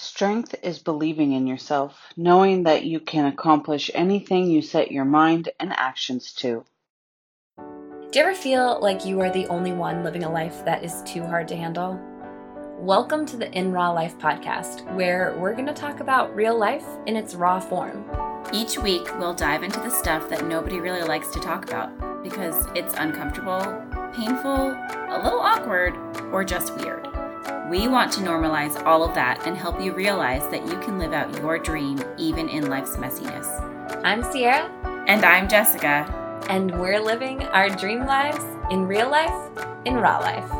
Strength is believing in yourself, knowing that you can accomplish anything you set your mind and actions to. Do you ever feel like you are the only one living a life that is too hard to handle? Welcome to the In Raw Life podcast, where we're going to talk about real life in its raw form. Each week, we'll dive into the stuff that nobody really likes to talk about because it's uncomfortable, painful, a little awkward, or just weird. We want to normalize all of that and help you realize that you can live out your dream even in life's messiness. I'm Sierra. And I'm Jessica. And we're living our dream lives in real life, in raw life.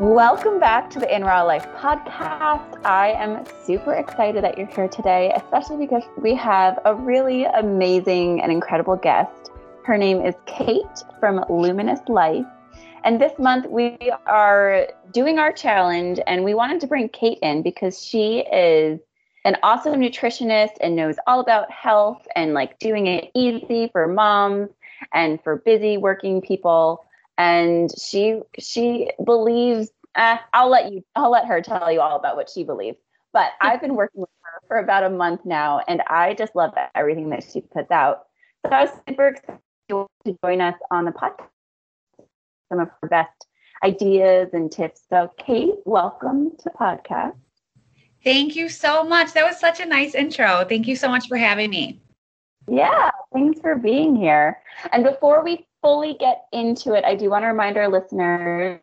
Welcome back to the In Raw Life podcast. I am super excited that you're here today, especially because we have a really amazing and incredible guest. Her name is Kate from Luminous Life. And this month we are doing our challenge, and we wanted to bring Kate in because she is an awesome nutritionist and knows all about health and like doing it easy for moms and for busy working people. And she she believes. Eh, I'll let you. I'll let her tell you all about what she believes. But I've been working with her for about a month now, and I just love everything that she puts out. So I was super excited to join us on the podcast some of her best ideas and tips. So, Kate, welcome to podcast. Thank you so much. That was such a nice intro. Thank you so much for having me. Yeah, thanks for being here. And before we fully get into it, I do want to remind our listeners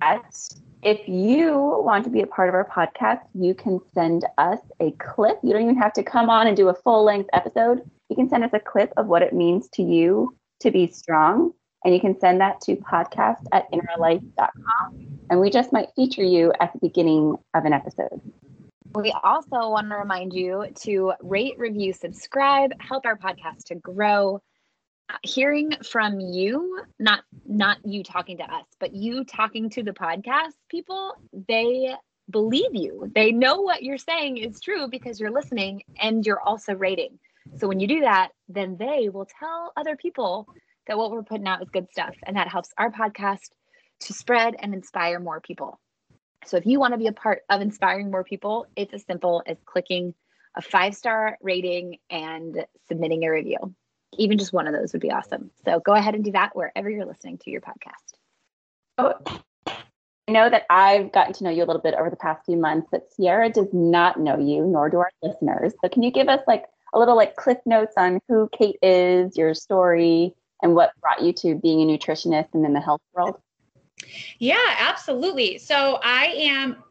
that if you want to be a part of our podcast, you can send us a clip. You don't even have to come on and do a full length episode. You can send us a clip of what it means to you to be strong and you can send that to podcast at inrawlife.com. And we just might feature you at the beginning of an episode. We also want to remind you to rate, review, subscribe, help our podcast to grow. Uh, hearing from you, not not you talking to us, but you talking to the podcast people, they believe you. They know what you're saying is true because you're listening and you're also rating. So when you do that, then they will tell other people that what we're putting out is good stuff. And that helps our podcast to spread and inspire more people. So if you want to be a part of inspiring more people, it's as simple as clicking a five star rating and submitting a review. Even just one of those would be awesome. So go ahead and do that wherever you're listening to your podcast. Oh, I know that I've gotten to know you a little bit over the past few months, but Sierra does not know you, nor do our listeners. So can you give us like a little like cliff notes on who Kate is, your story, and what brought you to being a nutritionist and in the health world? Yeah, absolutely. So I am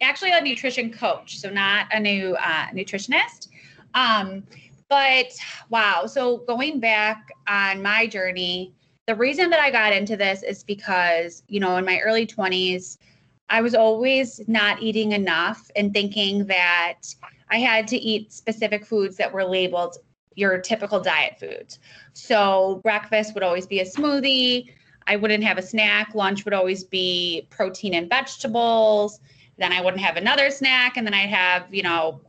actually a nutrition coach, so not a new uh, nutritionist. Um, but wow, so going back on my journey, the reason that I got into this is because, you know, in my early 20s, I was always not eating enough and thinking that I had to eat specific foods that were labeled your typical diet foods. So breakfast would always be a smoothie. I wouldn't have a snack. Lunch would always be protein and vegetables. Then I wouldn't have another snack. And then I'd have, you know,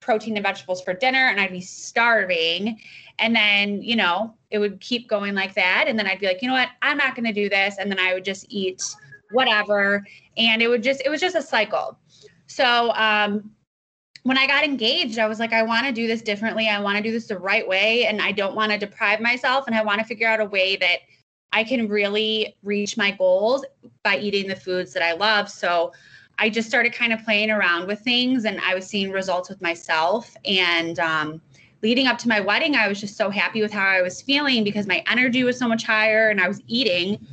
protein and vegetables for dinner and I'd be starving. And then, you know, it would keep going like that. And then I'd be like, you know what? I'm not going to do this. And then I would just eat whatever. And it would just, it was just a cycle. So, um, when I got engaged, I was like, I want to do this differently. I want to do this the right way. And I don't want to deprive myself. And I want to figure out a way that I can really reach my goals by eating the foods that I love. So I just started kind of playing around with things and I was seeing results with myself. And um, leading up to my wedding, I was just so happy with how I was feeling because my energy was so much higher and I was eating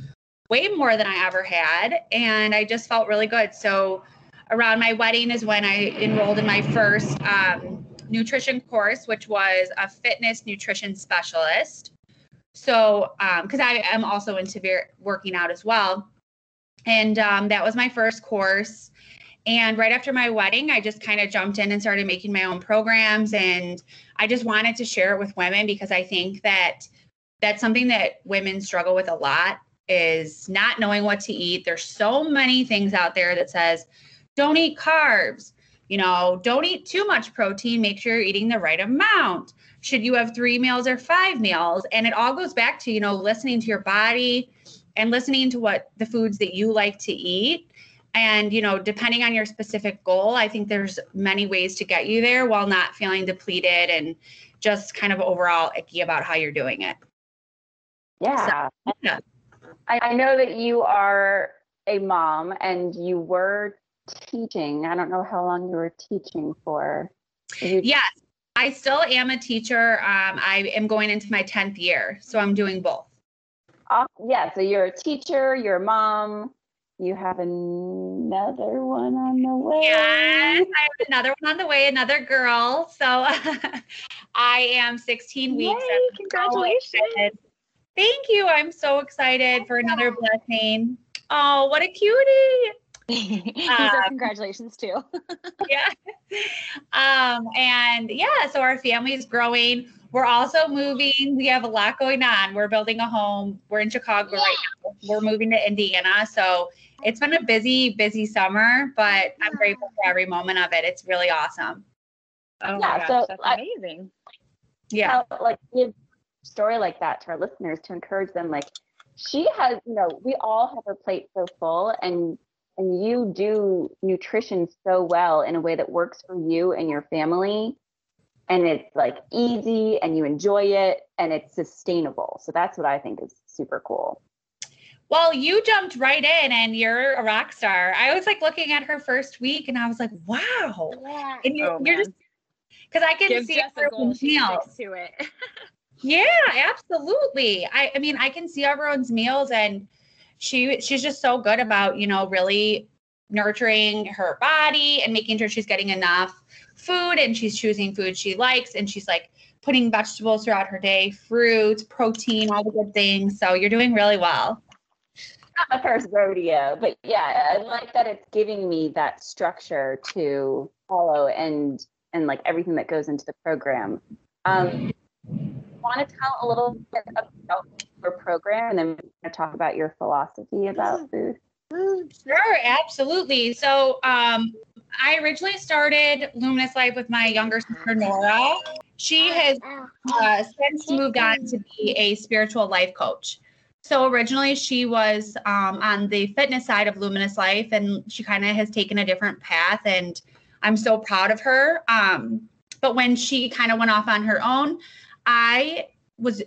way more than I ever had. And I just felt really good. So around my wedding is when I enrolled in my first um, nutrition course, which was a fitness nutrition specialist. So, because um, I am also into working out as well. And um, that was my first course. And right after my wedding, I just kind of jumped in and started making my own programs. And I just wanted to share it with women because I think that that's something that women struggle with a lot is not knowing what to eat. There's so many things out there that says, don't eat carbs. You know, don't eat too much protein. Make sure you're eating the right amount. Should you have three meals or five meals? And it all goes back to, you know, listening to your body and listening to what the foods that you like to eat And, you know, depending on your specific goal, I think there's many ways to get you there while not feeling depleted and just kind of overall icky about how you're doing it. Yeah. So, yeah. I, I know that you are a mom and you were teaching. I don't know how long you were teaching for. You, Yes, I still am a teacher. Um, I am going into my 10th year, so I'm doing both. uh, yeah, so you're a teacher, you're a mom, you have another one on the way. Yes, I have another one on the way, another girl. So I am 16 weeks. Yay, congratulations. Thank you. I'm so excited for another blessing. Oh, what a cutie. he says Um, congratulations too. yeah. Um, and yeah, so our family is growing. We're also moving. We have a lot going on. We're building a home. We're in Chicago right now. We're moving to Indiana. So it's been a busy, busy summer, but I'm grateful for every moment of it. It's really awesome. Oh Yeah, my gosh, so that's I- amazing. Yeah. How, like give story like that to our listeners to encourage them like she has you know we all have our plate so full and and you do nutrition so well in a way that works for you and your family and it's like easy and you enjoy it and it's sustainable so that's what i think is super cool Well, you jumped right in and you're a rock star. I was like looking at her first week and I was like, wow. yeah. And you're, Oh, you're man. just because I can Give see Jess a goal. everyone's She meals. to it. Yeah, absolutely. I, I mean, I can see everyone's meals and she she's just so good about, you know, really nurturing her body and making sure she's getting enough food and she's choosing food she likes and she's like putting vegetables throughout her day, fruits, protein, all the good things. So you're doing really well. not my first rodeo but yeah i like that it's giving me that structure to follow and and like everything that goes into the program um want to tell a little bit about your program and then we're talk about your philosophy about food Sure, absolutely. So, um, I originally started Luminous Life with my younger sister Nora. She has uh, since moved on to be a spiritual life coach. So originally she was um, on the fitness side of Luminous Life, and she kind of has taken a different path, and I'm so proud of her. Um, but when she kind of went off on her own, I was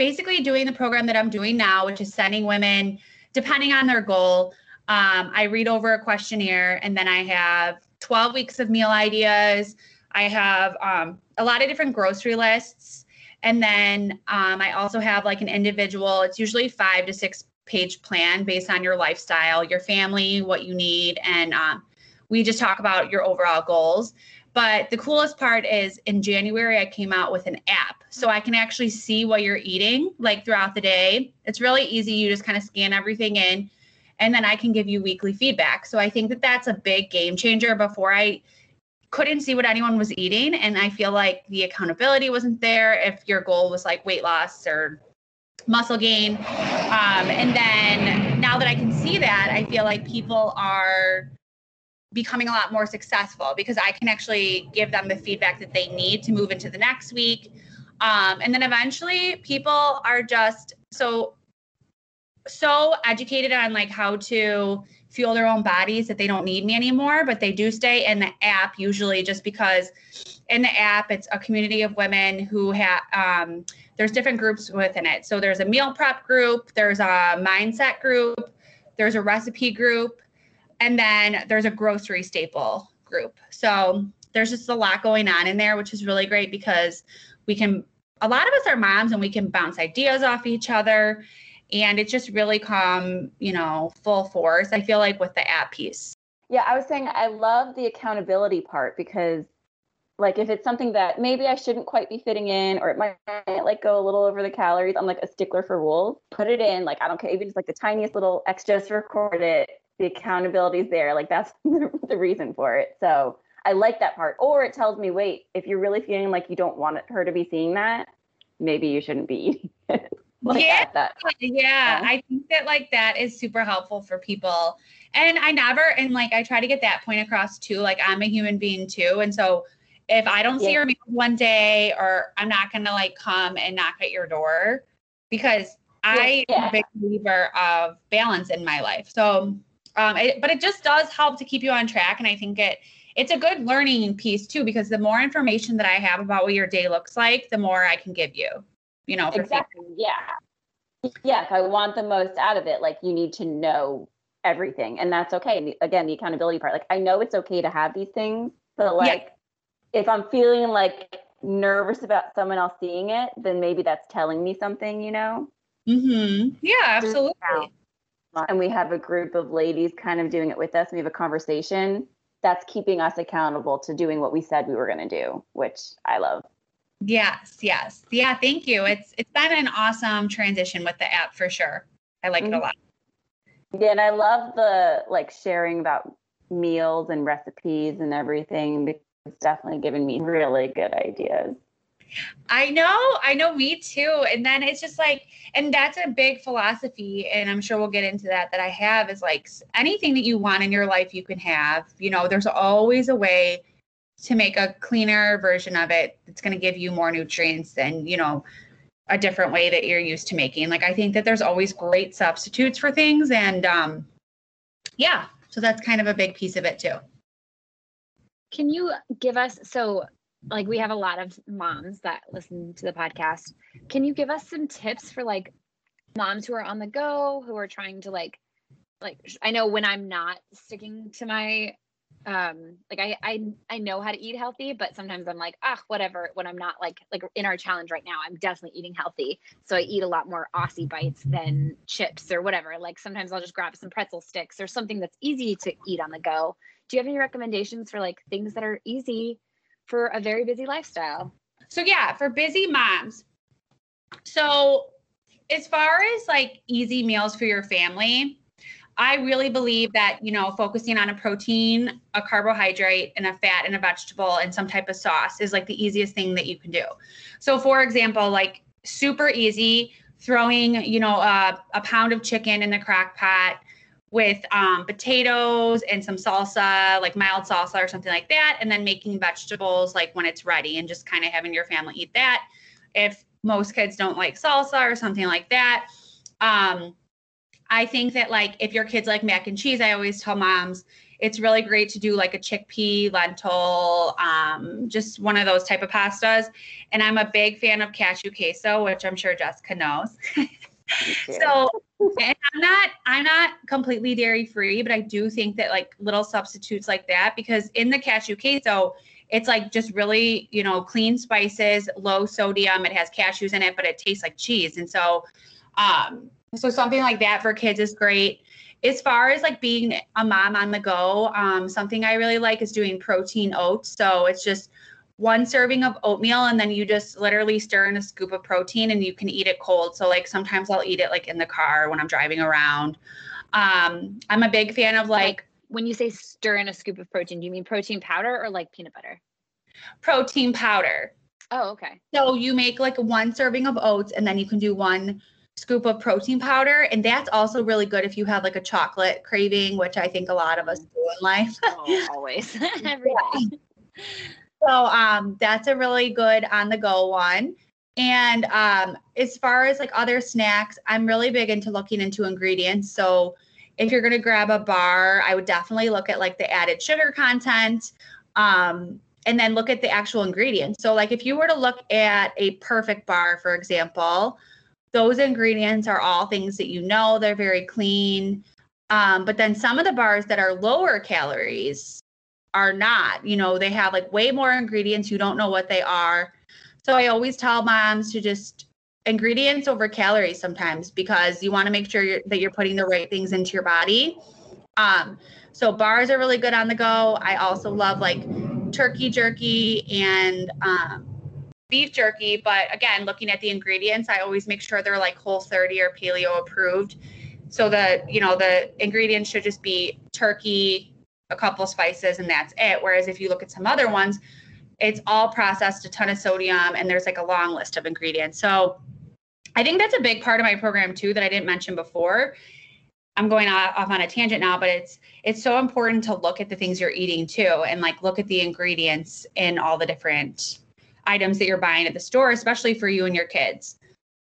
basically doing the program that I'm doing now, which is sending women, depending on their goal. Um, I read over a questionnaire, and then I have 12 weeks of meal ideas. I have um, a lot of different grocery lists. And then um, I also have like an individual, it's usually five to six page plan based on your lifestyle, your family, what you need. And um, we just talk about your overall goals. But the coolest part is in January, I came out with an app. So I can actually see what you're eating like throughout the day. It's really easy. You just kind of scan everything in and then I can give you weekly feedback. So I think that that's a big game changer. Before I couldn't see what anyone was eating, and I feel like the accountability wasn't there if your goal was like weight loss or muscle gain. Um, and then now that I can see that, I feel like people are becoming a lot more successful because I can actually give them the feedback that they need to move into the next week. Um, and then eventually people are just so so educated on like how to fuel their own bodies that they don't need me anymore but they do stay in the app usually just because in the app it's a community of women who have um, there's different groups within it so there's a meal prep group there's a mindset group there's a recipe group and then there's a grocery staple group so there's just a lot going on in there which is really great because we can a lot of us are moms and we can bounce ideas off each other and it's just really come you know full force i feel like with the app piece Yeah, I was saying I love the accountability part because like if it's something that maybe I shouldn't quite be fitting in or it might like go a little over the calories, I'm like a stickler for rules. Put it in, like I don't care, even just like the tiniest little extra, just record it. The accountability's there. Like that's the, the reason for it. So I like that part. Or it tells me, wait, if you're really feeling like you don't want her to be seeing that, maybe you shouldn't be eating it. like Yeah. that. that. yeah Yeah. i think that like that is super helpful for people and i never and like i try to get that point across too like i'm a human being too and so if i don't see Yeah. your meal one day or i'm not gonna like come and knock at your door because i am a big believer of balance in my life so Um, it, but it just does help to keep you on track. And I think it it's a good learning piece too, because the more information that I have about what your day looks like, the more I can give you, you know, exactly. Yeah. Yeah. If I want the most out of it, like you need to know everything. And that's okay. And Again, the accountability part. Like I know it's okay to have these things, but like yeah. if I'm feeling like nervous about someone else seeing it, then maybe that's telling me something, you know? Mm-hmm. Yeah, absolutely. And we have a group of ladies kind of doing it with us. We have a conversation that's keeping us accountable to doing what we said we were going to do, which I love. Yes, yes. Yeah, thank you. It's it's been an awesome transition with the app for sure. I like mm-hmm. it a mm-hmm. lot. Yeah, and I love the like sharing about meals and recipes and everything because it's definitely given me really good ideas. I know, I know, me too. And then it's just like, and that's a big philosophy, and I'm sure we'll get into that. That I have is like anything that you want in your life, you can have. You know, there's always a way to make a cleaner version of it that's going to give you more nutrients than you know a different way that you're used to making. Like I think that there's always great substitutes for things, and um, yeah, so that's kind of a big piece of it too. Can you give us so like we have a lot of moms that listen to the podcast. Can you give us some tips for like moms who are on the go, who are trying to like like I know when I'm not sticking to my um like I I I know how to eat healthy, but sometimes I'm like, ah, whatever. When I'm not like like in our challenge right now, I'm definitely eating healthy. So I eat a lot more Aussie bites than chips or whatever. Like sometimes I'll just grab some pretzel sticks or something that's easy to eat on the go. Do you have any recommendations for like things that are easy for a very busy lifestyle. So yeah, for busy moms. So as far as like easy meals for your family, I really believe that, you know, focusing on a protein, a carbohydrate, and a fat and a vegetable and some type of sauce is like the easiest thing that you can do. So, for example, like super easy, throwing, you know, a, a pound of chicken in the crock pot, with um, potatoes and some salsa, like mild salsa or something like that, and then making vegetables like when it's ready and just kind of having your family eat that. If most kids don't like salsa or something like that, um, I think that like if your kids like mac and cheese, I always tell moms it's really great to do like a chickpea, lentil, um, just one of those type of pastas. And I'm a big fan of cashew queso, which I'm sure Jessica knows. so and I'm not I'm not completely dairy free, but I do think that like little substitutes like that because in the cashew queso, it's like just really, you know, clean spices, low sodium. It has cashews in it, but it tastes like cheese. And so um so something like that for kids is great. As far as like being a mom on the go, um, something I really like is doing protein oats. So it's just one serving of oatmeal and then you just literally stir in a scoop of protein and you can eat it cold. So like sometimes I'll eat it like in the car when I'm driving around. Um, I'm a big fan of like, when you say stir in a scoop of protein, do you mean protein powder or like peanut butter? Protein powder. Oh, okay. So you make like one serving of oats and then you can do one scoop of protein powder. And that's also really good if you have like a chocolate craving, which I think a lot of us do in life. oh, always. Every day. So um, that's a really good on the go one. And um, as far as like other snacks, I'm really big into looking into ingredients. So if you're going to grab a bar, I would definitely look at like the added sugar content um, and then look at the actual ingredients. So, like if you were to look at a perfect bar, for example, those ingredients are all things that you know, they're very clean. Um, but then some of the bars that are lower calories, are not. You know, they have like way more ingredients. You don't know what they are. So I always tell moms to just ingredients over calories sometimes because you want to make sure you're, that you're putting the right things into your body. Um, so bars are really good on the go. I also love like turkey jerky and um, beef jerky. But again, looking at the ingredients, I always make sure they're like whole 30 or paleo approved. So the, you know, the ingredients should just be turkey, a couple spices and that's it. Whereas if you look at some other ones, it's all processed, a ton of sodium, and there's like a long list of ingredients. So I think that's a big part of my program too that I didn't mention before. I'm going off on a tangent now, but it's it's so important to look at the things you're eating too, and like look at the ingredients in all the different items that you're buying at the store, especially for you and your kids.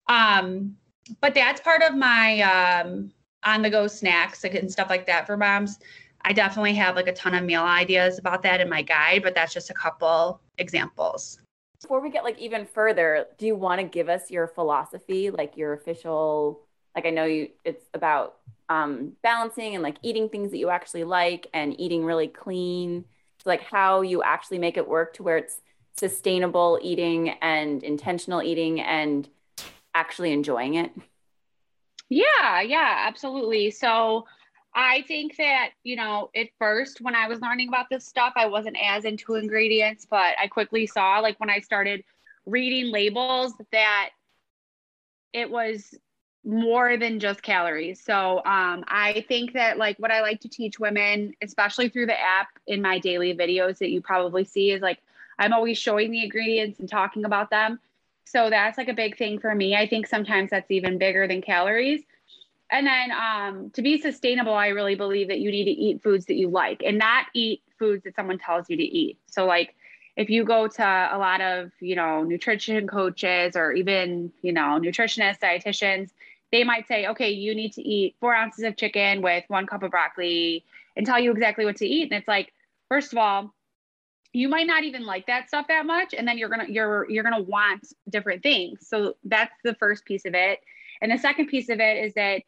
Um, but that's part of my um, on the go snacks and stuff like that for moms. I definitely have like a ton of meal ideas about that in my guide, but that's just a couple examples. Before we get like even further, do you want to give us your philosophy, like your official like I know you it's about um balancing and like eating things that you actually like and eating really clean. So like how you actually make it work to where it's sustainable eating and intentional eating and actually enjoying it. Yeah, yeah, absolutely. So I think that, you know, at first when I was learning about this stuff, I wasn't as into ingredients, but I quickly saw, like, when I started reading labels, that it was more than just calories. So um, I think that, like, what I like to teach women, especially through the app in my daily videos that you probably see, is like, I'm always showing the ingredients and talking about them. So that's like a big thing for me. I think sometimes that's even bigger than calories. And then um, to be sustainable, I really believe that you need to eat foods that you like and not eat foods that someone tells you to eat. So, like, if you go to a lot of, you know, nutrition coaches or even, you know, nutritionists, dietitians, they might say, okay, you need to eat four ounces of chicken with one cup of broccoli and tell you exactly what to eat. And it's like, first of all, you might not even like that stuff that much and then you're gonna you're you're gonna want different things so that's the first piece of it and the second piece of it is that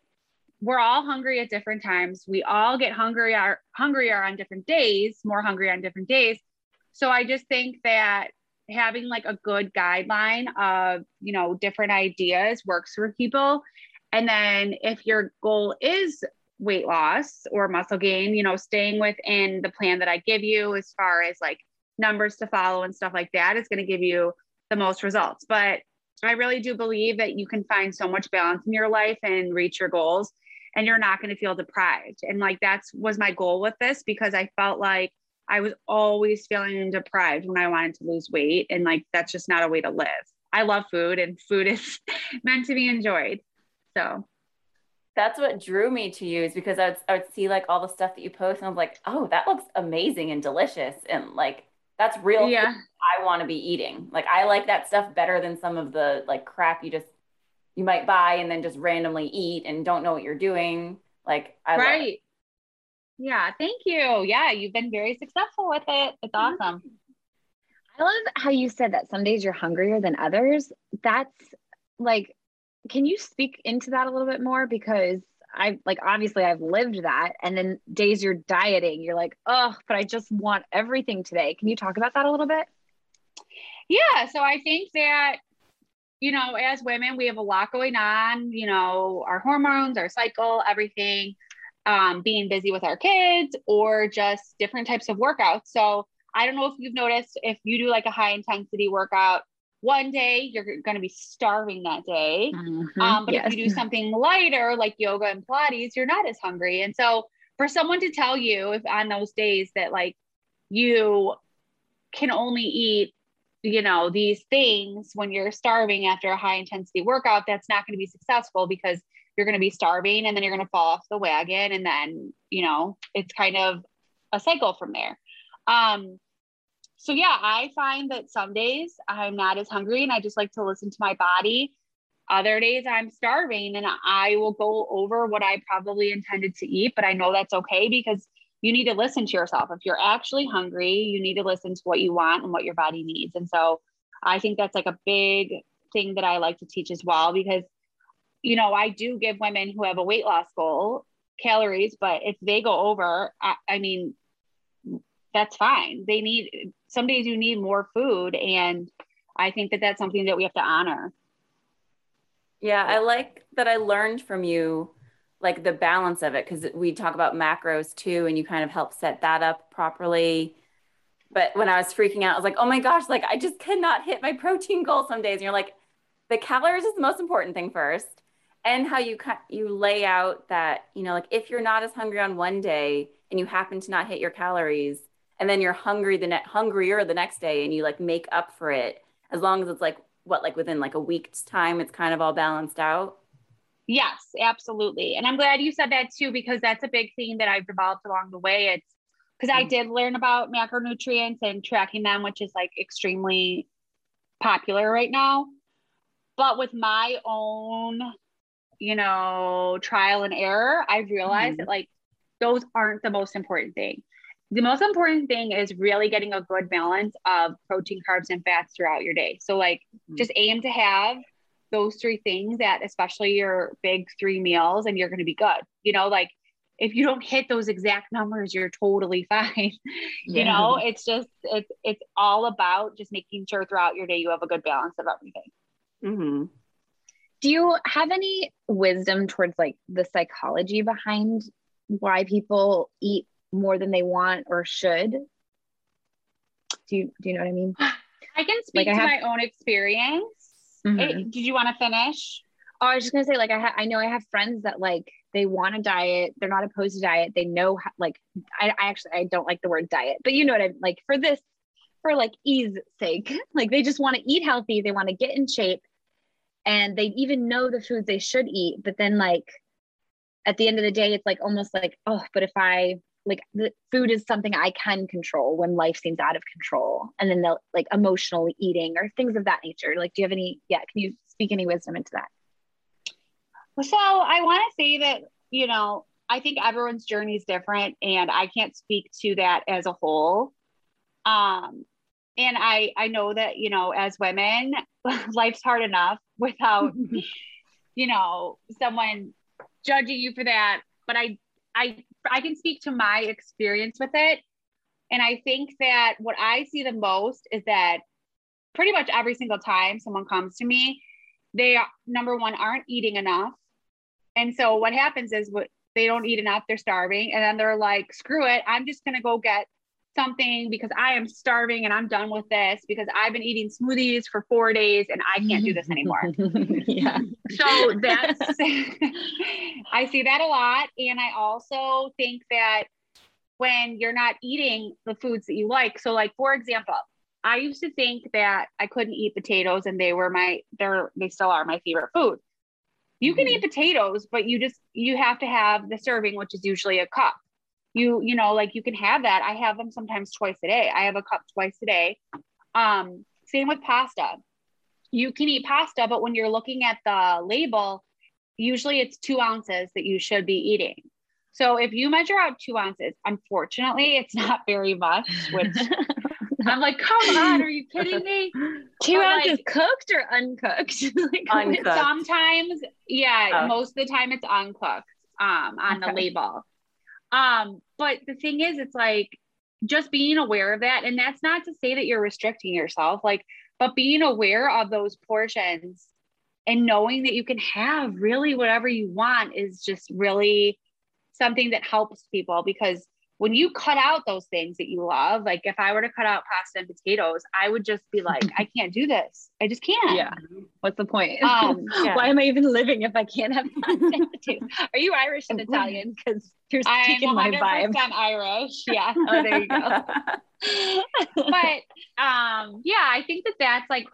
we're all hungry at different times. We all get hungrier hungrier on different days more hungry on different days. So i just think that having like a good guideline of you know different ideas works for people. And then if your goal is weight loss or muscle gain you know staying within the plan that i give you as far as like numbers to follow and stuff like that is going to give you the most results. But I really do believe that you can find so much balance in your life and reach your goals and you're not going to feel deprived. And like that's was my goal with this because I felt like I was always feeling deprived when I wanted to lose weight and like that's just not a way to live. I love food and food is meant to be enjoyed. So that's what drew me to you is because I would, I would see like all the stuff that you post and I was like, oh, that looks amazing and delicious. And like that's real. Yeah. I want to be eating. Like I like that stuff better than some of the like crap you just you might buy and then just randomly eat and don't know what you're doing. Like I right. Yeah, thank you. Yeah, you've been very successful with it. It's mm-hmm. awesome. I love how you said that some days you're hungrier than others. That's like, can you speak into that a little bit more? Because I like obviously I've lived that. And then days you're dieting, you're like, oh, but I just want everything today. Can you talk about that a little bit? Yeah. So I think that, you know, as women, we have a lot going on, you know, our hormones, our cycle, everything, um, being busy with our kids or just different types of workouts. So I don't know if you've noticed if you do like a high intensity workout, one day you're going to be starving that day. Mm-hmm. Um, but yes. if you do something lighter like yoga and Pilates, you're not as hungry. And so for someone to tell you if on those days that like you can only eat, you know, these things when you're starving after a high intensity workout, that's not going to be successful because you're going to be starving and then you're going to fall off the wagon. And then, you know, it's kind of a cycle from there. Um, so yeah, I find that some days I'm not as hungry and I just like to listen to my body. Other days I'm starving and I will go over what I probably intended to eat, but I know that's okay because you need to listen to yourself. If you're actually hungry, you need to listen to what you want and what your body needs. And so I think that's like a big thing that I like to teach as well because you know, I do give women who have a weight loss goal calories, but if they go over, I, I mean, that's fine. They need some days you need more food and I think that that's something that we have to honor. Yeah, I like that I learned from you like the balance of it because we talk about macros too and you kind of help set that up properly. But when I was freaking out, I was like, "Oh my gosh, like I just cannot hit my protein goal some days." And you're like, "The calories is the most important thing first. And how you you lay out that, you know, like if you're not as hungry on one day and you happen to not hit your calories, and then you're hungry the net hungrier the next day and you like make up for it as long as it's like what like within like a week's time it's kind of all balanced out yes absolutely and i'm glad you said that too because that's a big thing that i've developed along the way it's because mm-hmm. i did learn about macronutrients and tracking them which is like extremely popular right now but with my own you know, trial and error, I've realized Mhm. that like those aren't the most important thing. The most important thing is really getting a good balance of protein, carbs, and fats throughout your day. So, like, Mhm. just aim to have those three things at especially your big three meals, and you're going to be good. You know, like if you don't hit those exact numbers, you're totally fine. you know, it's just it's it's all about just making sure throughout your day you have a good balance of everything. Mm-hmm. Do you have any wisdom towards like the psychology behind why people eat more than they want or should? Do you do you know what I mean? I can speak Like, to have- my own experience. Mhm. Eh, did you want to finish? Oh, I was just gonna say, like, I ha- I know I have friends that like they want to diet. They're not opposed to diet. They know how, like, I, I actually I don't like the word diet, but you know what I'm like for this, for like ease sake, like they just want to eat healthy. They want to get in shape, and they even know the foods they should eat. But then like at the end of the day, it's like almost like oh, but if I like the food is something I can control when life seems out of control, and then they'll like emotionally eating or things of that nature. Like, do you have any? Yeah, can you speak any wisdom into that? So I want to say that, you know, I think everyone's journey is different and I can't speak to that as a whole. Um, and I, I know that, you know, as women, life's hard enough without, you know, someone judging you for that. But I, I, I can speak to my experience with it. And I think that what I see the most is that pretty much every single time someone comes to me, they number one aren't eating enough. And so what happens is what they don't eat enough, they're starving, and then they're like, screw it, I'm just gonna go get something because I am starving and I'm done with this because I've been eating smoothies for four days and I can't do this anymore. yeah. so that's I see that a lot. And I also think that when you're not eating the foods that you like, so like for example, I used to think that I couldn't eat potatoes and they were my they're they still are my favorite food. You can mm-hmm. eat potatoes, but you just you have to have the serving, which is usually a cup. You you know like you can have that. I have them sometimes twice a day. I have a cup twice a day. Um, same with pasta. You can eat pasta, but when you're looking at the label, usually it's two ounces that you should be eating. So if you measure out two ounces, unfortunately, it's not very much, which I'm like, come on, are you kidding me? Two But, ounces like- cooked or uncooked? like, Uncooked. Sometimes, yeah, Oh. most of the time it's uncooked um, on the label. Um, but the thing is, it's like just being aware of that. And that's not to say that you're restricting yourself, like, but being aware of those portions and knowing that you can have really whatever you want is just really something that helps people because when you cut out those things that you love, like if I were to cut out pasta and potatoes, I would just be like, I can't do this. I just can't. yeah. What's the point? Um, Yeah. Why am I even living if I can't have pasta and potatoes? Are you Irish and Italian? Because you're I'm speaking my 100% vibe. Irish. Yeah. Oh, there you go. but um, yeah, I think that that's like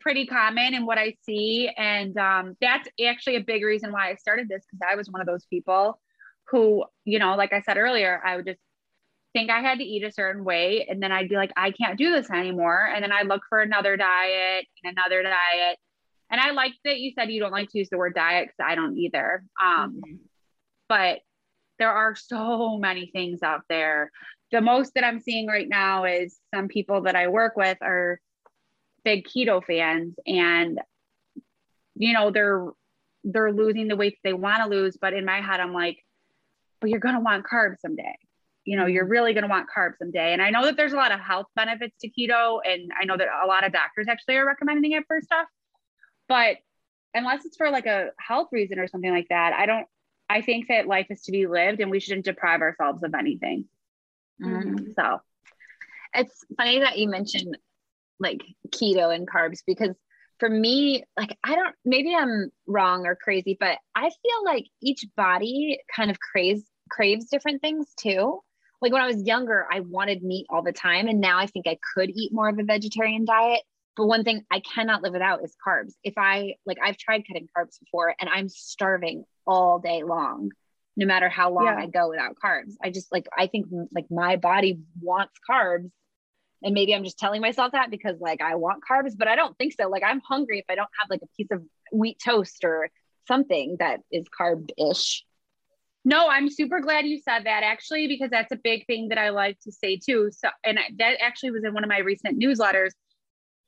pretty common in what I see. And um, that's actually a big reason why I started this because I was one of those people who, you know, like I said earlier, I would just think I had to eat a certain way. And then I'd be like, I can't do this anymore. And then I'd look for another diet and another diet. And I like that you said you don't like to use the word diet because I don't either. Um, but there are so many things out there. The most that I'm seeing right now is some people that I work with are big keto fans and you know they're they're losing the weight that they want to lose but in my head I'm like but you're going to want carbs someday. You know, you're really going to want carbs someday. And I know that there's a lot of health benefits to keto and I know that a lot of doctors actually are recommending it for stuff. But unless it's for like a health reason or something like that, I don't I think that life is to be lived and we shouldn't deprive ourselves of anything. Mhm. So, It's funny that you mentioned like keto and carbs because for me, like I don't maybe I'm wrong or crazy, but I feel like each body kind of craves craves different things too. Like when I was younger, I wanted meat all the time. And now I think I could eat more of a vegetarian diet. But one thing I cannot live without is carbs. If I like I've tried cutting carbs before and I'm starving all day long, no matter how long Yeah. I go without carbs. I just like I think like my body wants carbs and maybe I'm just telling myself that because like I want carbs, but I don't think so. Like I'm hungry if I don't have like a piece of wheat toast or something that is carb-ish. No, I'm super glad you said that actually, because that's a big thing that I like to say too. So, and that actually was in one of my recent newsletters.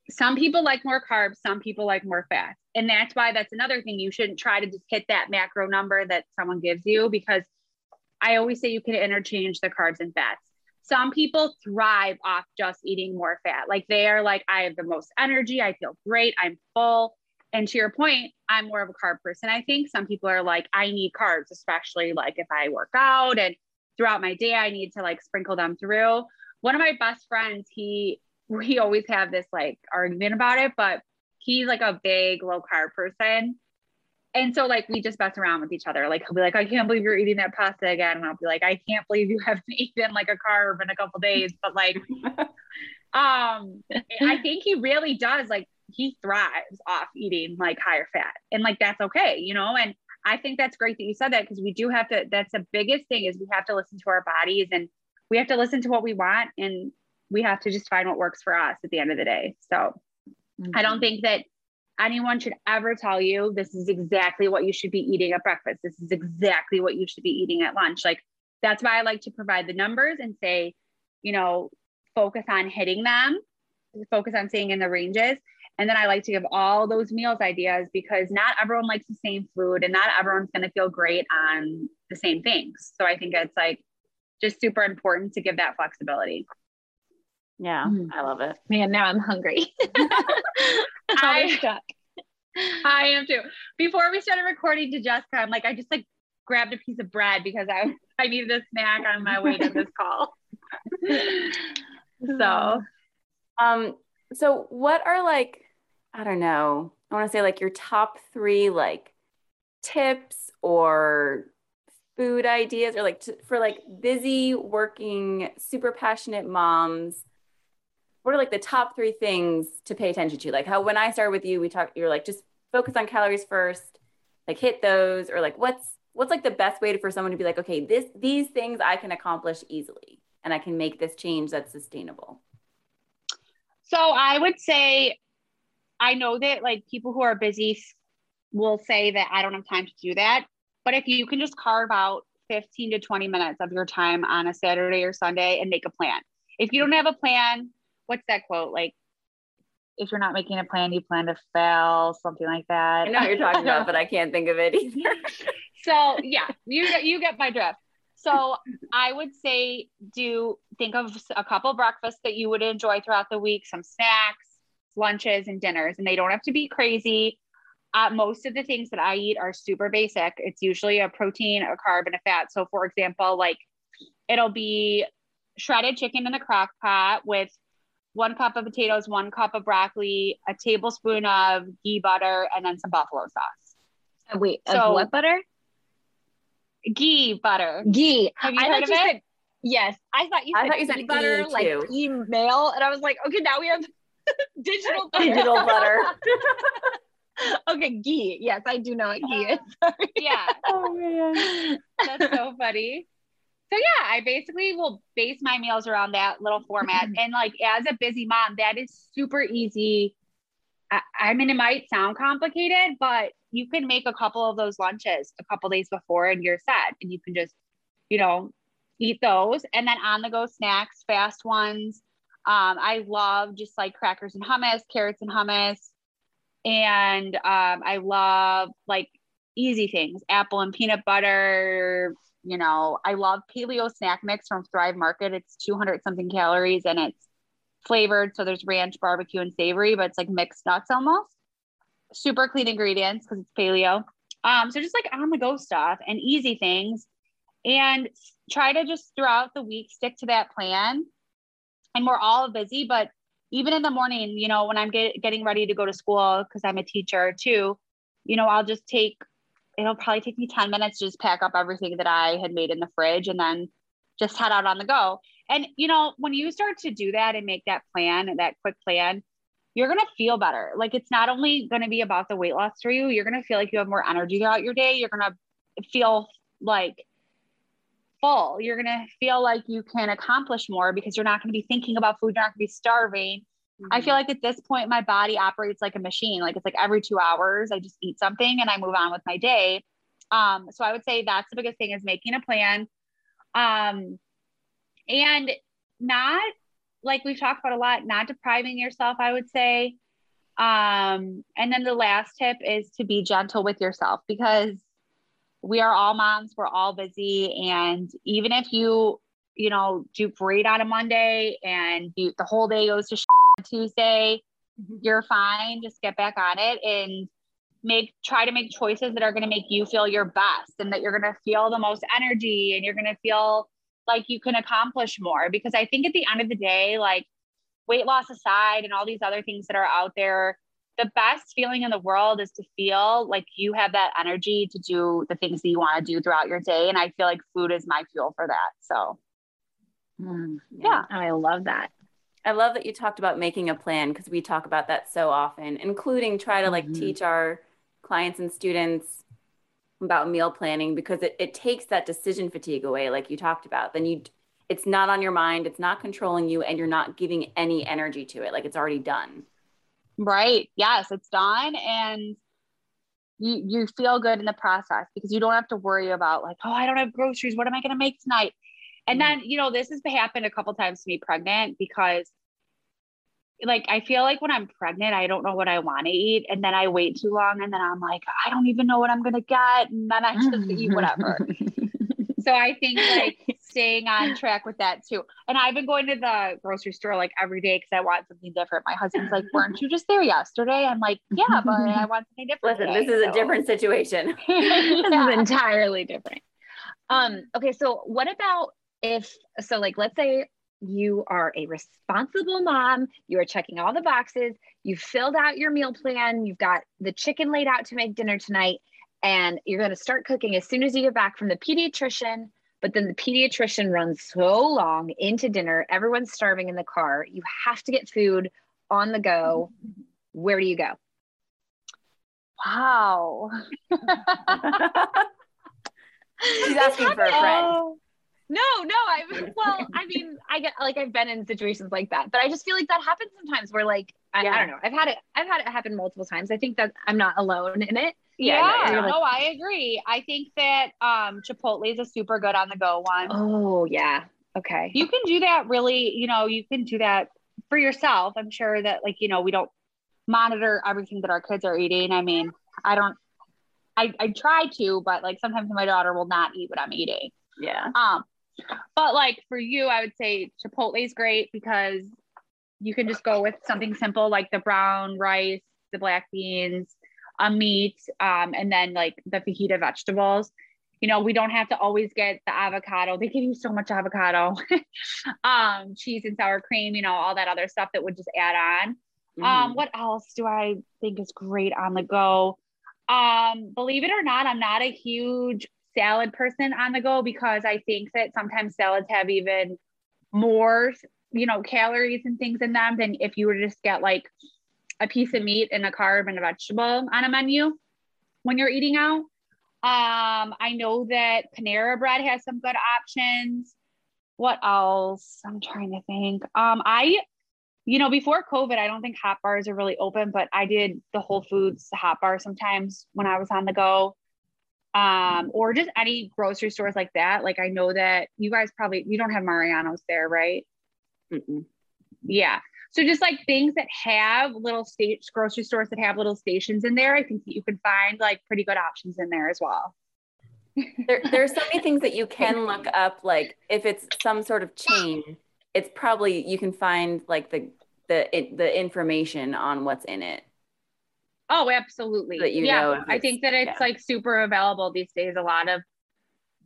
Some people like more carbs, some people like more fat. And that's why that's another thing. You shouldn't try to just hit that macro number that someone gives you because I always say you can interchange the carbs and fats. Some people thrive off just eating more fat. Like they are like, I have the most energy. I feel great. I'm full. And to your point, I'm more of a carb person. I think some people are like, I need carbs, especially like if I work out and throughout my day, I need to like sprinkle them through. One of my best friends, he, we always have this like argument about it, but he's like a big low carb person. And so like we just mess around with each other. Like he'll be like, I can't believe you're eating that pasta again. And I'll be like, I can't believe you haven't eaten like a carb in a couple days. But like um I think he really does like he thrives off eating like higher fat. And like that's okay, you know? And I think that's great that you said that because we do have to that's the biggest thing is we have to listen to our bodies and we have to listen to what we want and we have to just find what works for us at the end of the day. So mm-hmm. I don't think that anyone should ever tell you this is exactly what you should be eating at breakfast. This is exactly what you should be eating at lunch. Like that's why I like to provide the numbers and say, you know, focus on hitting them, focus on staying in the ranges. And then I like to give all those meals ideas because not everyone likes the same food and not everyone's going to feel great on the same things. So I think it's like just super important to give that flexibility. Yeah, mm. I love it. Man, now I'm hungry. I, stuck. I am too. Before we started recording to Jessica, I'm like, I just like grabbed a piece of bread because I I needed a snack on my way to this call. so um so what are like I don't know, I want to say like your top three like tips or food ideas or like to, for like busy working super passionate moms what are like the top three things to pay attention to? Like how when I started with you, we talked, you're like, just focus on calories first, like hit those, or like what's what's like the best way to, for someone to be like, okay, this these things I can accomplish easily and I can make this change that's sustainable. So I would say I know that like people who are busy will say that I don't have time to do that. But if you can just carve out 15 to 20 minutes of your time on a Saturday or Sunday and make a plan. If you don't have a plan, what's that quote? Like, if you're not making a plan, you plan to fail, something like that. I know what you're talking about, but I can't think of it either. so yeah, you you get my drift. So I would say do think of a couple breakfasts that you would enjoy throughout the week, some snacks, lunches, and dinners, and they don't have to be crazy. Uh, most of the things that I eat are super basic. It's usually a protein, a carb, and a fat. So, for example, like it'll be shredded chicken in the crock pot with one cup of potatoes, one cup of broccoli, a tablespoon of ghee butter, and then some buffalo sauce. Wait, so, what butter? Ghee butter. Ghee. Have you I heard of it? Said, yes, I thought you said, I thought you said butter, like email, and I was like, okay, now we have digital butter. digital butter. okay, ghee. Yes, I do know what ghee is. yeah. Oh man, that's so funny so yeah, I basically will base my meals around that little format. and like as a busy mom, that is super easy. I, I, mean, it might sound complicated, but you can make a couple of those lunches a couple days before and you're set. And you can just, you know, eat those. And then on the go snacks, fast ones. Um, I love just like crackers and hummus, carrots and hummus. And um, I love like easy things, apple and peanut butter, you know, I love paleo snack mix from Thrive Market. It's 200 something calories and it's flavored. So there's ranch, barbecue, and savory, but it's like mixed nuts almost. Super clean ingredients because it's paleo. Um, so just like on the go stuff and easy things. And try to just throughout the week stick to that plan. And we're all busy, but even in the morning, you know, when I'm get, getting ready to go to school, because I'm a teacher too, you know, I'll just take it'll probably take me 10 minutes to just pack up everything that I had made in the fridge and then just head out on the go. And you know, when you start to do that and make that plan that quick plan, you're going to feel better. Like it's not only going to be about the weight loss for you, you're going to feel like you have more energy throughout your day. You're going to feel like full. You're going to feel like you can accomplish more because you're not going to be thinking about food, you're not going to be starving. I feel like at this point, my body operates like a machine. Like it's like every two hours, I just eat something and I move on with my day. Um, so I would say that's the biggest thing is making a plan. Um, and not like we've talked about a lot, not depriving yourself, I would say. Um, and then the last tip is to be gentle with yourself because we are all moms, we're all busy. And even if you, you know, do great on a Monday and you, the whole day goes to Tuesday, mm-hmm. you're fine. Just get back on it and make try to make choices that are going to make you feel your best and that you're going to feel the most energy and you're going to feel like you can accomplish more because I think at the end of the day like weight loss aside and all these other things that are out there the best feeling in the world is to feel like you have that energy to do the things that you want to do throughout your day and I feel like food is my fuel for that so Mm, Yeah. I love that. I love that you talked about making a plan because we talk about that so often, including try to like Mhm. teach our clients and students about meal planning because it, it takes that decision fatigue away, like you talked about. Then you it's not on your mind, it's not controlling you, and you're not giving any energy to it. Like it's already done. Right. Yes, it's done. And you you feel good in the process because you don't have to worry about like, oh, I don't have groceries. What am I gonna make tonight? And mm. then, you know, this has happened a couple times to me pregnant because like I feel like when I'm pregnant, I don't know what I want to eat. And then I wait too long and then I'm like, I don't even know what I'm gonna get. And then I just eat whatever. So I think like staying on track with that too. And I've been going to the grocery store like every day because I want something different. My husband's like, "Weren't you just there yesterday?" I'm like, "Yeah, but I want something different." Listen, today." this is a different situation. this Yeah. is entirely different. Um, okay, so what about if so like let's say you are a responsible mom, you are checking all the boxes, you've filled out your meal plan, you've got the chicken laid out to make dinner tonight, and you're gonna start cooking as soon as you get back from the pediatrician. But then the pediatrician runs so long into dinner, everyone's starving in the car. You have to get food on the go. Where do you go? Wow. She's asking for a friend. No, no, I well, I mean, I get like I've been in situations like that, but I just feel like that happens sometimes where like I, I don't know. I've had it I've had it happen multiple times. I think that I'm not alone in it. Yeah, Yeah, no, yeah. no, I agree. I think that um Chipotle is a super good on the go one. Oh, yeah. Okay. you can do that really you know you can do that for yourself i'm sure that like you know we don't monitor everything that our kids are eating i mean i don't i i try to but like sometimes my daughter will not eat what i'm eating Yeah. um but like for you i would say chipotle is great because you can just go with something simple like the brown rice the black beans a meat um and then like the fajita vegetables you know, we don't have to always get the avocado. They give you so much avocado, um, cheese and sour cream, you know, all that other stuff that would just add on. Um, what else do I think is great on the go? Um, believe it or not, I'm not a huge salad person on the go because I think that sometimes salads have even more, you know, calories and things in them than if you were to just get like a piece of meat and a carb and a vegetable on a menu when you're eating out. Um, I know that Panera Bread has some good options. What else? I'm trying to think. Um, I, you know, before COVID, I don't think hot bars are really open, but I did the Whole Foods hot bar sometimes when I was on the go. Um, or just any grocery stores like that. Like I know that you guys probably you don't have Mariano's there, right? Mm-mm. Yeah. So just like things that have little state grocery stores that have little stations in there, I think that you can find like pretty good options in there as well. there, are so many things that you can look up like if it's some sort of chain it's probably you can find like the the it, the information on what's in it Oh, absolutely. That you yeah. know I think that it's yeah. like super available these days. A lot of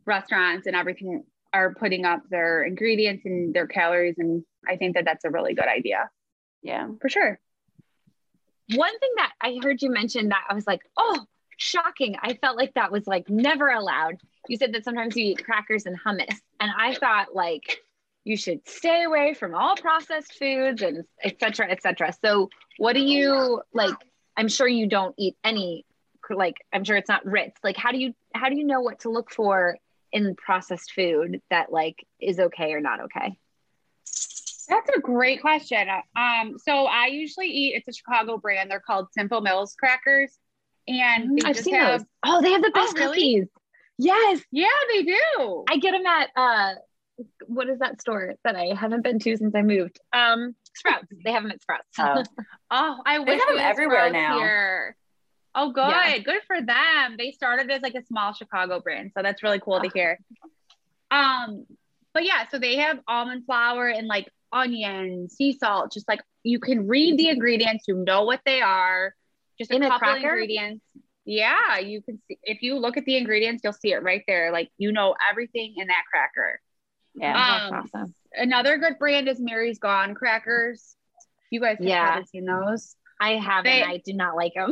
restaurants and everything are putting up their ingredients and their calories. And I think that that's a really good idea yeah for sure. One thing that I heard you mention that I was like, oh, shocking. I felt like that was like never allowed. You said that sometimes you eat crackers and hummus. And I thought like you should stay away from all processed foods and et cetera, et cetera. So what do you like? I'm sure you don't eat any like I'm sure it's not Ritz. Like how do you how do you know what to look for in processed food that like is okay or not okay? That's a great question. Um, so I usually eat. It's a Chicago brand. They're called Simple Mills crackers, and they I've just seen have. those. Oh, they have the Oh, best really? cookies. Yes, Yeah, they do. I get them at uh, what is that store that I haven't been to since I moved? Um, Sprouts. they have them at Sprouts. Oh. Oh, I wish have them everywhere Sprouts now. Here. Oh, good. Yeah. Good for them. They started as like a small Chicago brand, so that's really cool to hear. Um, but yeah, so they have almond flour and like onion, sea salt, just like you can read the ingredients, you know what they are. Just a In a couple cracker? ingredients. Yeah, you can see if you look at the ingredients, you'll see it right there. Like you know everything in that cracker. Yeah. That's Um, awesome. Another good brand is Mary's Gone crackers. You guys have Yeah. probably seen those. I haven't. they- I do not like them.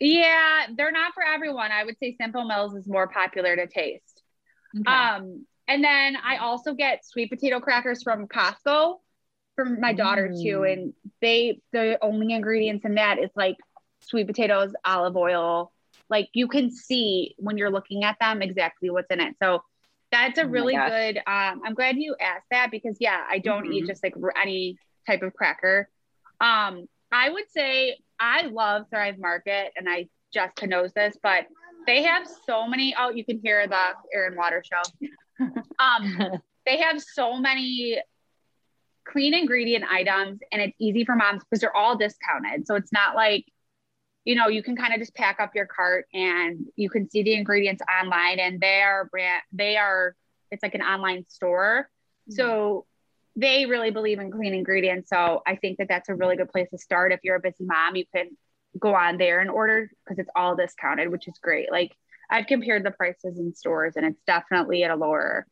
Yeah, they're not for everyone. I would say Simple Mills is more popular to taste. Um, and then I also get sweet potato crackers from Costco for my daughter too. Mm. And they the only ingredients in that is like sweet potatoes, olive oil. Like you can see when you're looking at them exactly what's in it. So that's a Oh really good. Um, I'm glad you asked that because yeah, I don't eat Mhm. just like any type of cracker. Um, I would say I love Thrive Market, and I Jessica knows this, but they have so many. Oh, you can hear the air and water show. Um, they have so many clean ingredient items, and it's easy for moms because they're all discounted. So it's not like you know you can kind of just pack up your cart and you can see the ingredients online, and they are brand. They are. It's like an online store. So they really believe in clean ingredients. So I think that that's a really good place to start. If you're a busy mom, you can go on there and order because it's all discounted, which is great. Like I've compared the prices in stores and it's definitely at a lower.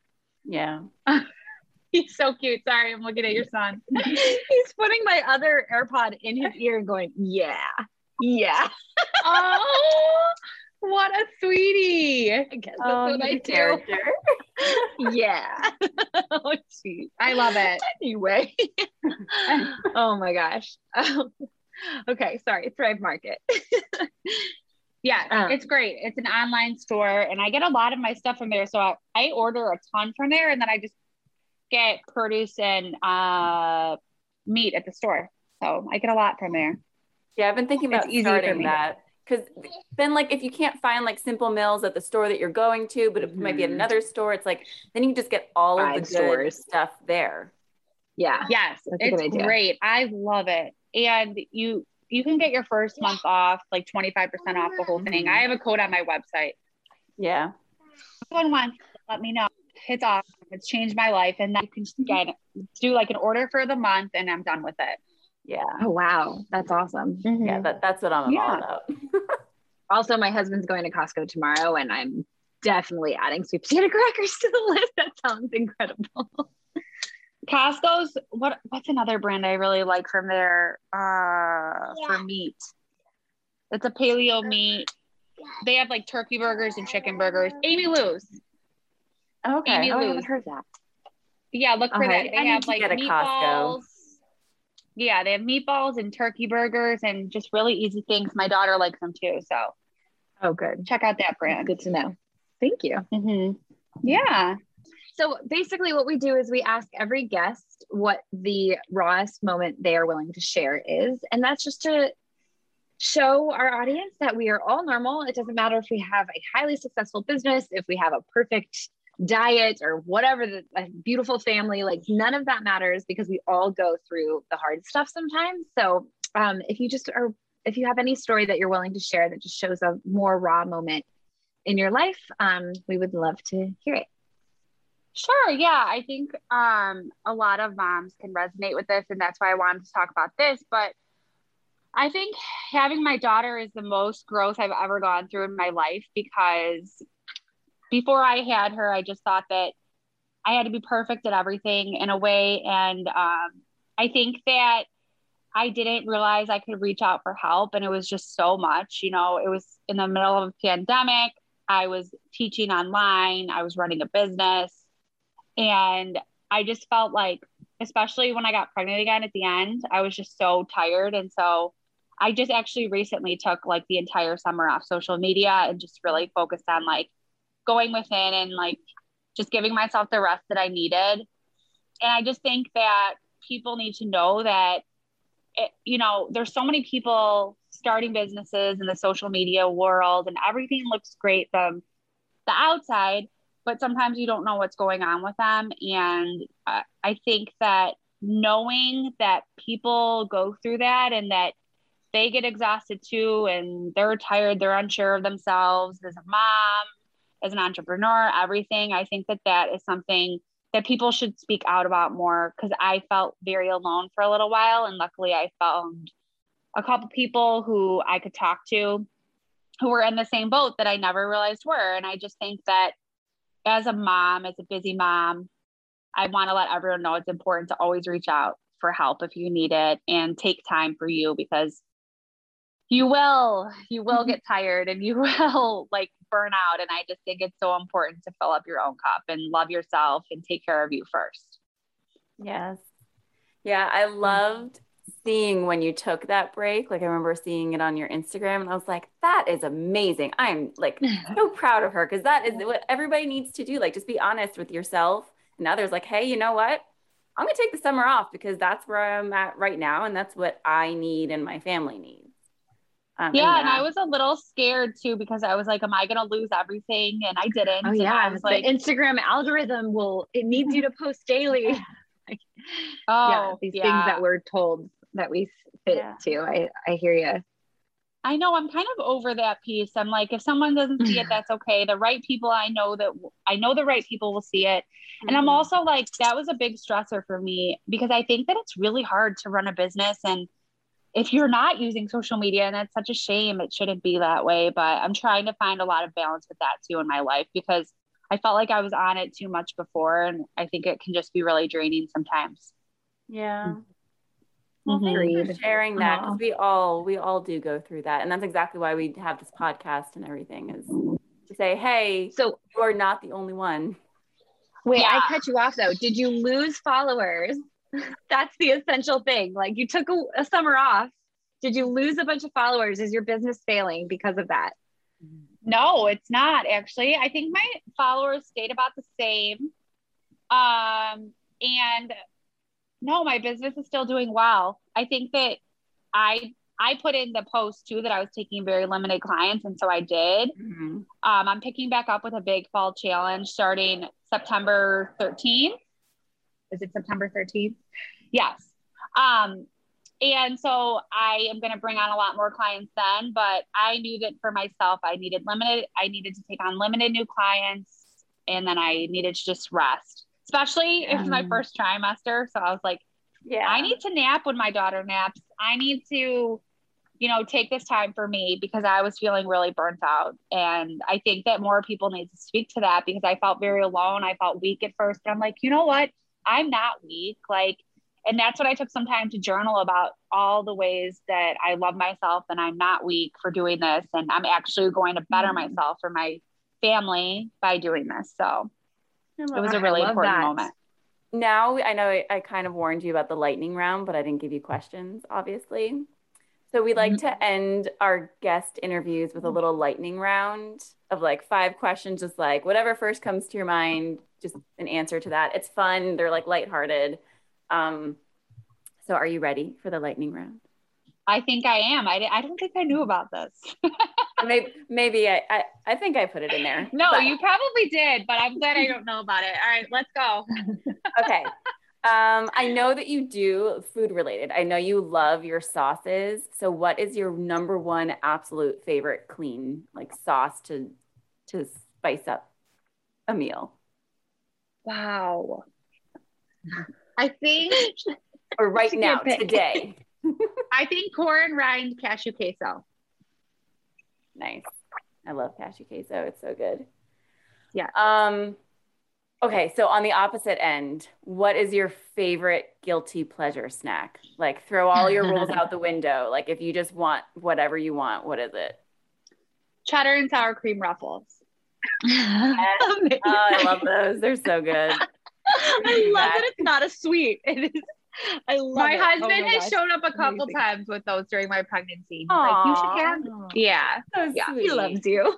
Yeah. He's so cute. Sorry, I'm looking at your son. He's putting my other AirPod in his ear and going, "Yeah, yeah." oh, what a sweetie. I guess that's Oh, what I the do. character. yeah. oh, jeez. I love it. Anyway. oh my gosh. okay, sorry. Thrive Market. Yeah, Um, it's great. It's an online store, and I get a lot of my stuff from there. So I, I order a ton from there, and then I just get produce and uh, meat at the store. So I get a lot from there. Yeah, I've been thinking It's about easy starting that because then, like, if you can't find like Simple Mills at the store that you're going to, but it might be at Mhm. another store, it's like then you just get all of the good stores. stuff there. Yeah. Yes, That's a good it's great. I love it. And you you can get your first month off, like 25% off the whole thing. I have a code on my website. Yeah. If anyone wants, let me know. It's awesome. It's changed my life. And then you can just get do like an order for the month and I'm done with it. Yeah. Oh wow, that's awesome. Yeah. That, that's what I'm all about. Also, my husband's going to Costco tomorrow, and I'm definitely adding sweet potato crackers to the list. That sounds incredible. Costco's what what's another brand I really like from there uh for meat? It's a paleo meat. They have like turkey burgers and chicken burgers. Amylu's. Okay. Amy Oh, I Lou's. haven't heard that. Yeah, look for Okay. that. They need have like a Costco. Yeah, they have meatballs and turkey burgers and just really easy things. My daughter likes them too, so Oh, good. check out that brand. Good to know. Thank you. hmm Yeah. So basically, what we do is we ask every guest what the rawest moment they are willing to share is. And that's just to show our audience that we are all normal. It doesn't matter if we have a highly successful business, if we have a perfect diet, or whatever, the, beautiful family, like none of that matters because we all go through the hard stuff sometimes. So um, if you just are, if you have any story that you're willing to share that just shows a more raw moment in your life, um, we would love to hear it. Sure. Yeah. I think um, a lot of moms can resonate with this, and that's why I wanted to talk about this. But I think having my daughter is the most growth I've ever gone through in my life because before I had her, I just thought that I had to be perfect at everything in a way. And um, I think that I didn't realize I could reach out for help. And it was just so much. You know, it was in the middle of a pandemic. I was teaching online, I was running a business. And I just felt like, especially when I got pregnant again at the end, I was just so tired. And so I just actually recently took like the entire summer off social media and just really focused on like going within and like just giving myself the rest that I needed. And I just think that people need to know that it, you know, there's so many people starting businesses in the social media world and everything looks great from the outside, but sometimes you don't know what's going on with them. And I think that knowing that people go through that and that they get exhausted too and they're tired, they're unsure of themselves as a mom, as an entrepreneur, everything. I think that that is something that people should speak out about more because I felt very alone for a little while. And luckily, I found a couple people who I could talk to who were in the same boat that I never realized were. And I just think that as a mom, as a busy mom, I want to let everyone know it's important to always reach out for help if you need it and take time for you because you will you will mm-hmm. get tired and you will like burn out and i just think it's so important to fill up your own cup and love yourself and take care of you first. Yes. Yeah i loved seeing when you took that break like i remember seeing it on your instagram and i was like that is amazing. I'm like so proud of her because that is what everybody needs to do like just be honest with yourself and others like hey you know what? I'm going to take the summer off because that's where i'm at right now and that's what i need and my family needs um, yeah, and, and I was a little scared too because I was like, "Am I going to lose everything?" And I didn't. Oh yeah, I was like, the Instagram algorithm will it needs you to post daily. like, oh, yeah, these yeah. things that we're told that we fit yeah. to. I I hear you. I know I'm kind of over that piece. I'm like, if someone doesn't see it, that's okay. The right people, I know that I know the right people will see it. Mm-hmm. And I'm mm-hmm. also like, that was a big stressor for me because I think that it's really hard to run a business and if you're not using social media and that's such a shame it shouldn't be that way but i'm trying to find a lot of balance with that too in my life because i felt like i was on it too much before and i think it can just be really draining sometimes. Yeah. Well, mm-hmm. for sharing that because we all we all do go through that and that's exactly why we have this podcast and everything is to say hey so you are not the only one. Wait yeah. i cut you off though. Did you lose followers that's the essential thing. Like you took a, a, summer off. Did you lose a bunch of followers? Is your business failing because of that? No, it's not actually. I think my followers stayed about the same. Um, and no, my business is still doing well. I think that I I put in the post too that I was taking very limited clients, and so I did. Mm-hmm. Um, I'm picking back up with a big fall challenge starting September 13th is it September 13th? Yes. Um, and so I am going to bring on a lot more clients then, but I knew that for myself, I needed limited, I needed to take on limited new clients and then I needed to just rest, especially yeah. if my first trimester. So I was like, yeah, I need to nap when my daughter naps. I need to, you know, take this time for me because I was feeling really burnt out. And I think that more people need to speak to that because I felt very alone. I felt weak at first. But I'm like, you know what? I'm not weak. Like, and that's what I took some time to journal about all the ways that I love myself and I'm not weak for doing this. And I'm actually going to better mm-hmm. myself for my family by doing this. So it was a really important that. moment. Now I know I, I kind of warned you about the lightning round, but I didn't give you questions, obviously. So we like mm-hmm. to end our guest interviews with a little lightning round of like five questions, just like whatever first comes to your mind, just an answer to that. It's fun. They're like lighthearted. Um, so are you ready for the lightning round? I think I am. I, I don't think I knew about this. maybe maybe I, I, I think I put it in there. No, but. you probably did, but I'm glad I don't know about it. All right, let's go. okay. Um, I know that you do food related. I know you love your sauces. So what is your number one absolute favorite clean like sauce to to spice up a meal? Wow. I think or right now, today. I think corn rind cashew queso. Nice. I love cashew queso. It's so good. Yeah. Um okay, so on the opposite end, what is your favorite guilty pleasure snack? Like throw all your rules out the window. Like if you just want whatever you want, what is it? Cheddar and sour cream ruffles. Oh, I love those. They're so good. I love that it's not a sweet. It is. I love my it. husband oh my has gosh. shown up a couple Amazing. times with those during my pregnancy. He's like, you should have. Yeah, so yeah, he loves you.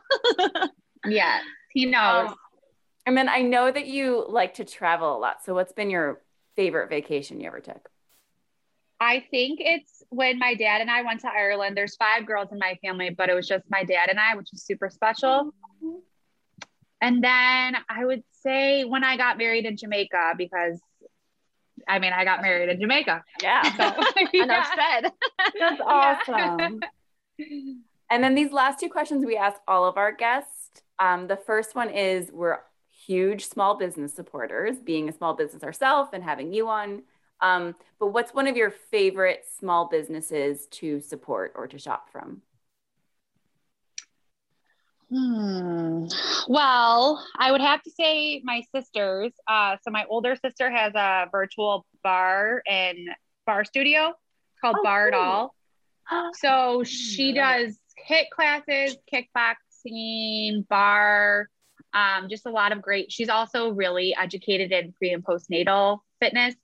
yeah, he knows. Um, and then I know that you like to travel a lot. So, what's been your favorite vacation you ever took? I think it's when my dad and I went to Ireland. There's five girls in my family, but it was just my dad and I, which is super special. And then I would say when I got married in Jamaica, because I mean, I got married in Jamaica. Yeah. So, Enough said. That's awesome. and then these last two questions we ask all of our guests. Um, the first one is we're huge small business supporters, being a small business ourselves and having you on. Um, but what's one of your favorite small businesses to support or to shop from? Hmm. Well, I would have to say my sisters. Uh, so my older sister has a virtual barre and barre studio called Oh, Barre It cool. All. So she does HIIT classes, kickboxing, barre, um, just a lot of great. She's also really educated in pre and postnatal fitness.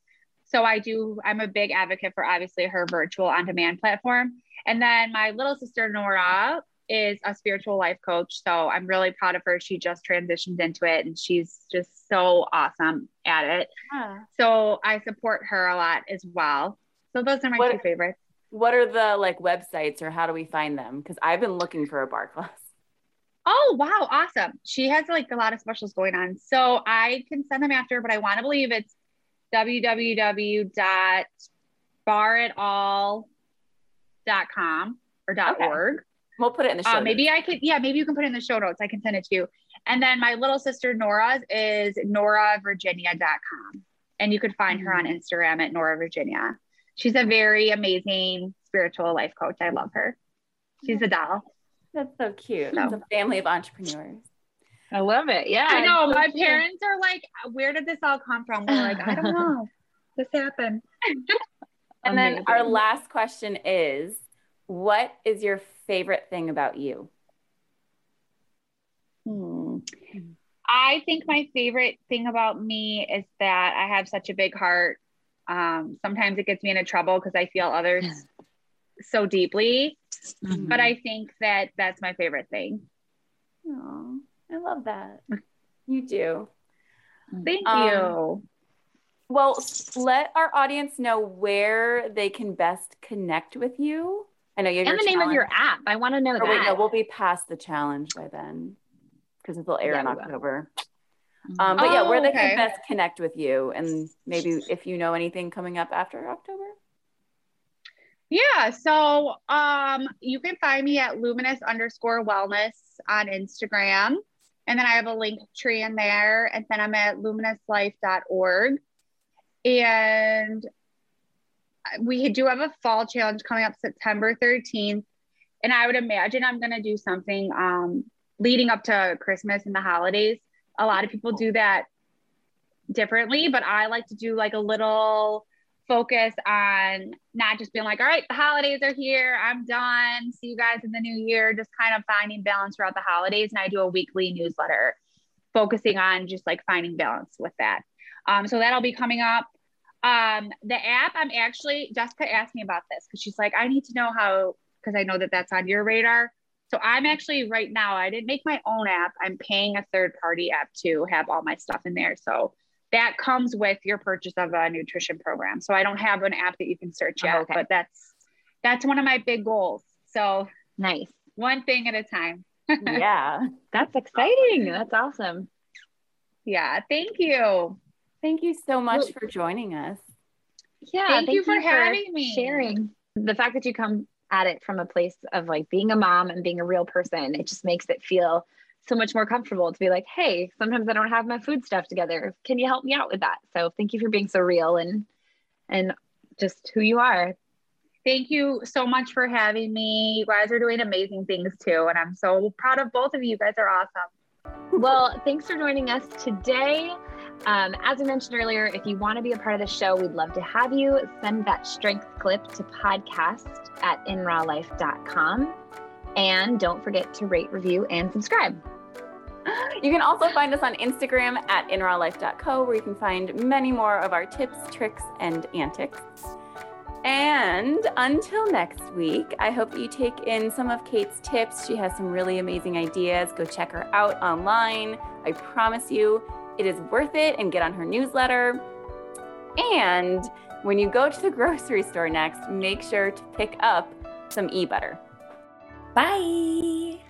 So I do, I'm a big advocate for obviously her virtual on demand platform. And then my little sister, Nora, is a spiritual life coach. So I'm really proud of her. She just transitioned into it and she's just so awesome at it. So I support her a lot as well. So those are my What- two favorites. What are the like websites or how do we find them? Because I've been looking for a barre class. Oh, wow. Awesome. She has like a lot of specials going on. So I can send them after, but I want to believe it's www.barreitall.com or dot Okay. .org. We'll put it in the show. Uh, maybe notes. I could, yeah, maybe you can put it in the show notes. I can send it to you. And then my little sister Nora's is noravirginia.com. And you could find her on Instagram at Nora Virginia. She's a very amazing spiritual life coach. I love her. She's a doll. That's so cute. So- It's a family of entrepreneurs. I love it. Yeah. I know. so My cute. parents are like, where did this all come from? We're like, I don't know. This happened. And then our last question is what is your favorite thing about you? Hmm. I think my favorite thing about me is that I have such a big heart. Um, sometimes it gets me into trouble because I feel others so deeply, but I think that that's my favorite thing. Oh, I love that. You do. Thank Um, you. Well, let our audience know where they can best connect with you. I know you have And the your name of your app. I want to know Or wait, no, we'll be past the challenge by then because it will air Yeah, in. October. Um, but yeah, Oh, where they okay. can best connect with you, and maybe if you know anything coming up after October. Yeah. So um, you can find me at luminous underscore wellness on Instagram. And then I have a link tree in there. And then I'm at luminouslife.org. And we do have a fall challenge coming up September 13th. And I would imagine I'm going to do something um, leading up to Christmas and the holidays. A lot of people do that differently, but I like to do like a little focus on not just being like, all right, the holidays are here. I'm done. See you guys in the new year. Just kind of finding balance throughout the holidays. And I do a weekly newsletter focusing on just like finding balance with that. Um, so that'll be coming up. Um, the app, I'm actually, Jessica asked me about this because she's like, I need to know how, because I know that that's on your radar. So I'm actually right now, I didn't make my own app. I'm paying a third party app to have all my stuff in there. So that comes with your purchase of a nutrition program. So I don't have an app that you can search Oh, okay. but that's that's one of my big goals. So Nice. one thing at a time. yeah. That's exciting. That's awesome. Yeah, thank you. Thank you so much for joining us. Yeah. Thank you for having me. Sharing the fact that you come at it from a place of like being a mom and being a real person, it just makes it feel so much more comfortable to be like, hey, sometimes I don't have my food stuff together. Can you help me out with that? So thank you for being so real and and just who you are. Thank you so much for having me. You guys are doing amazing things too. And I'm so proud of both of you. You guys are awesome. well, thanks for joining us today. Um, as I mentioned earlier, if you want to be a part of the show, we'd love to have you. Send that strength clip to podcast at inrawlife.com. And don't forget to rate, review, and subscribe. You can also find us on Instagram at inrawlife.co, where you can find many more of our tips, tricks, and antics. And until next week, I hope you take in some of Kate's tips. She has some really amazing ideas. Go check her out online. I promise you, it is worth it and get on her newsletter. And when you go to the grocery store next, make sure to pick up some e butter. Bye.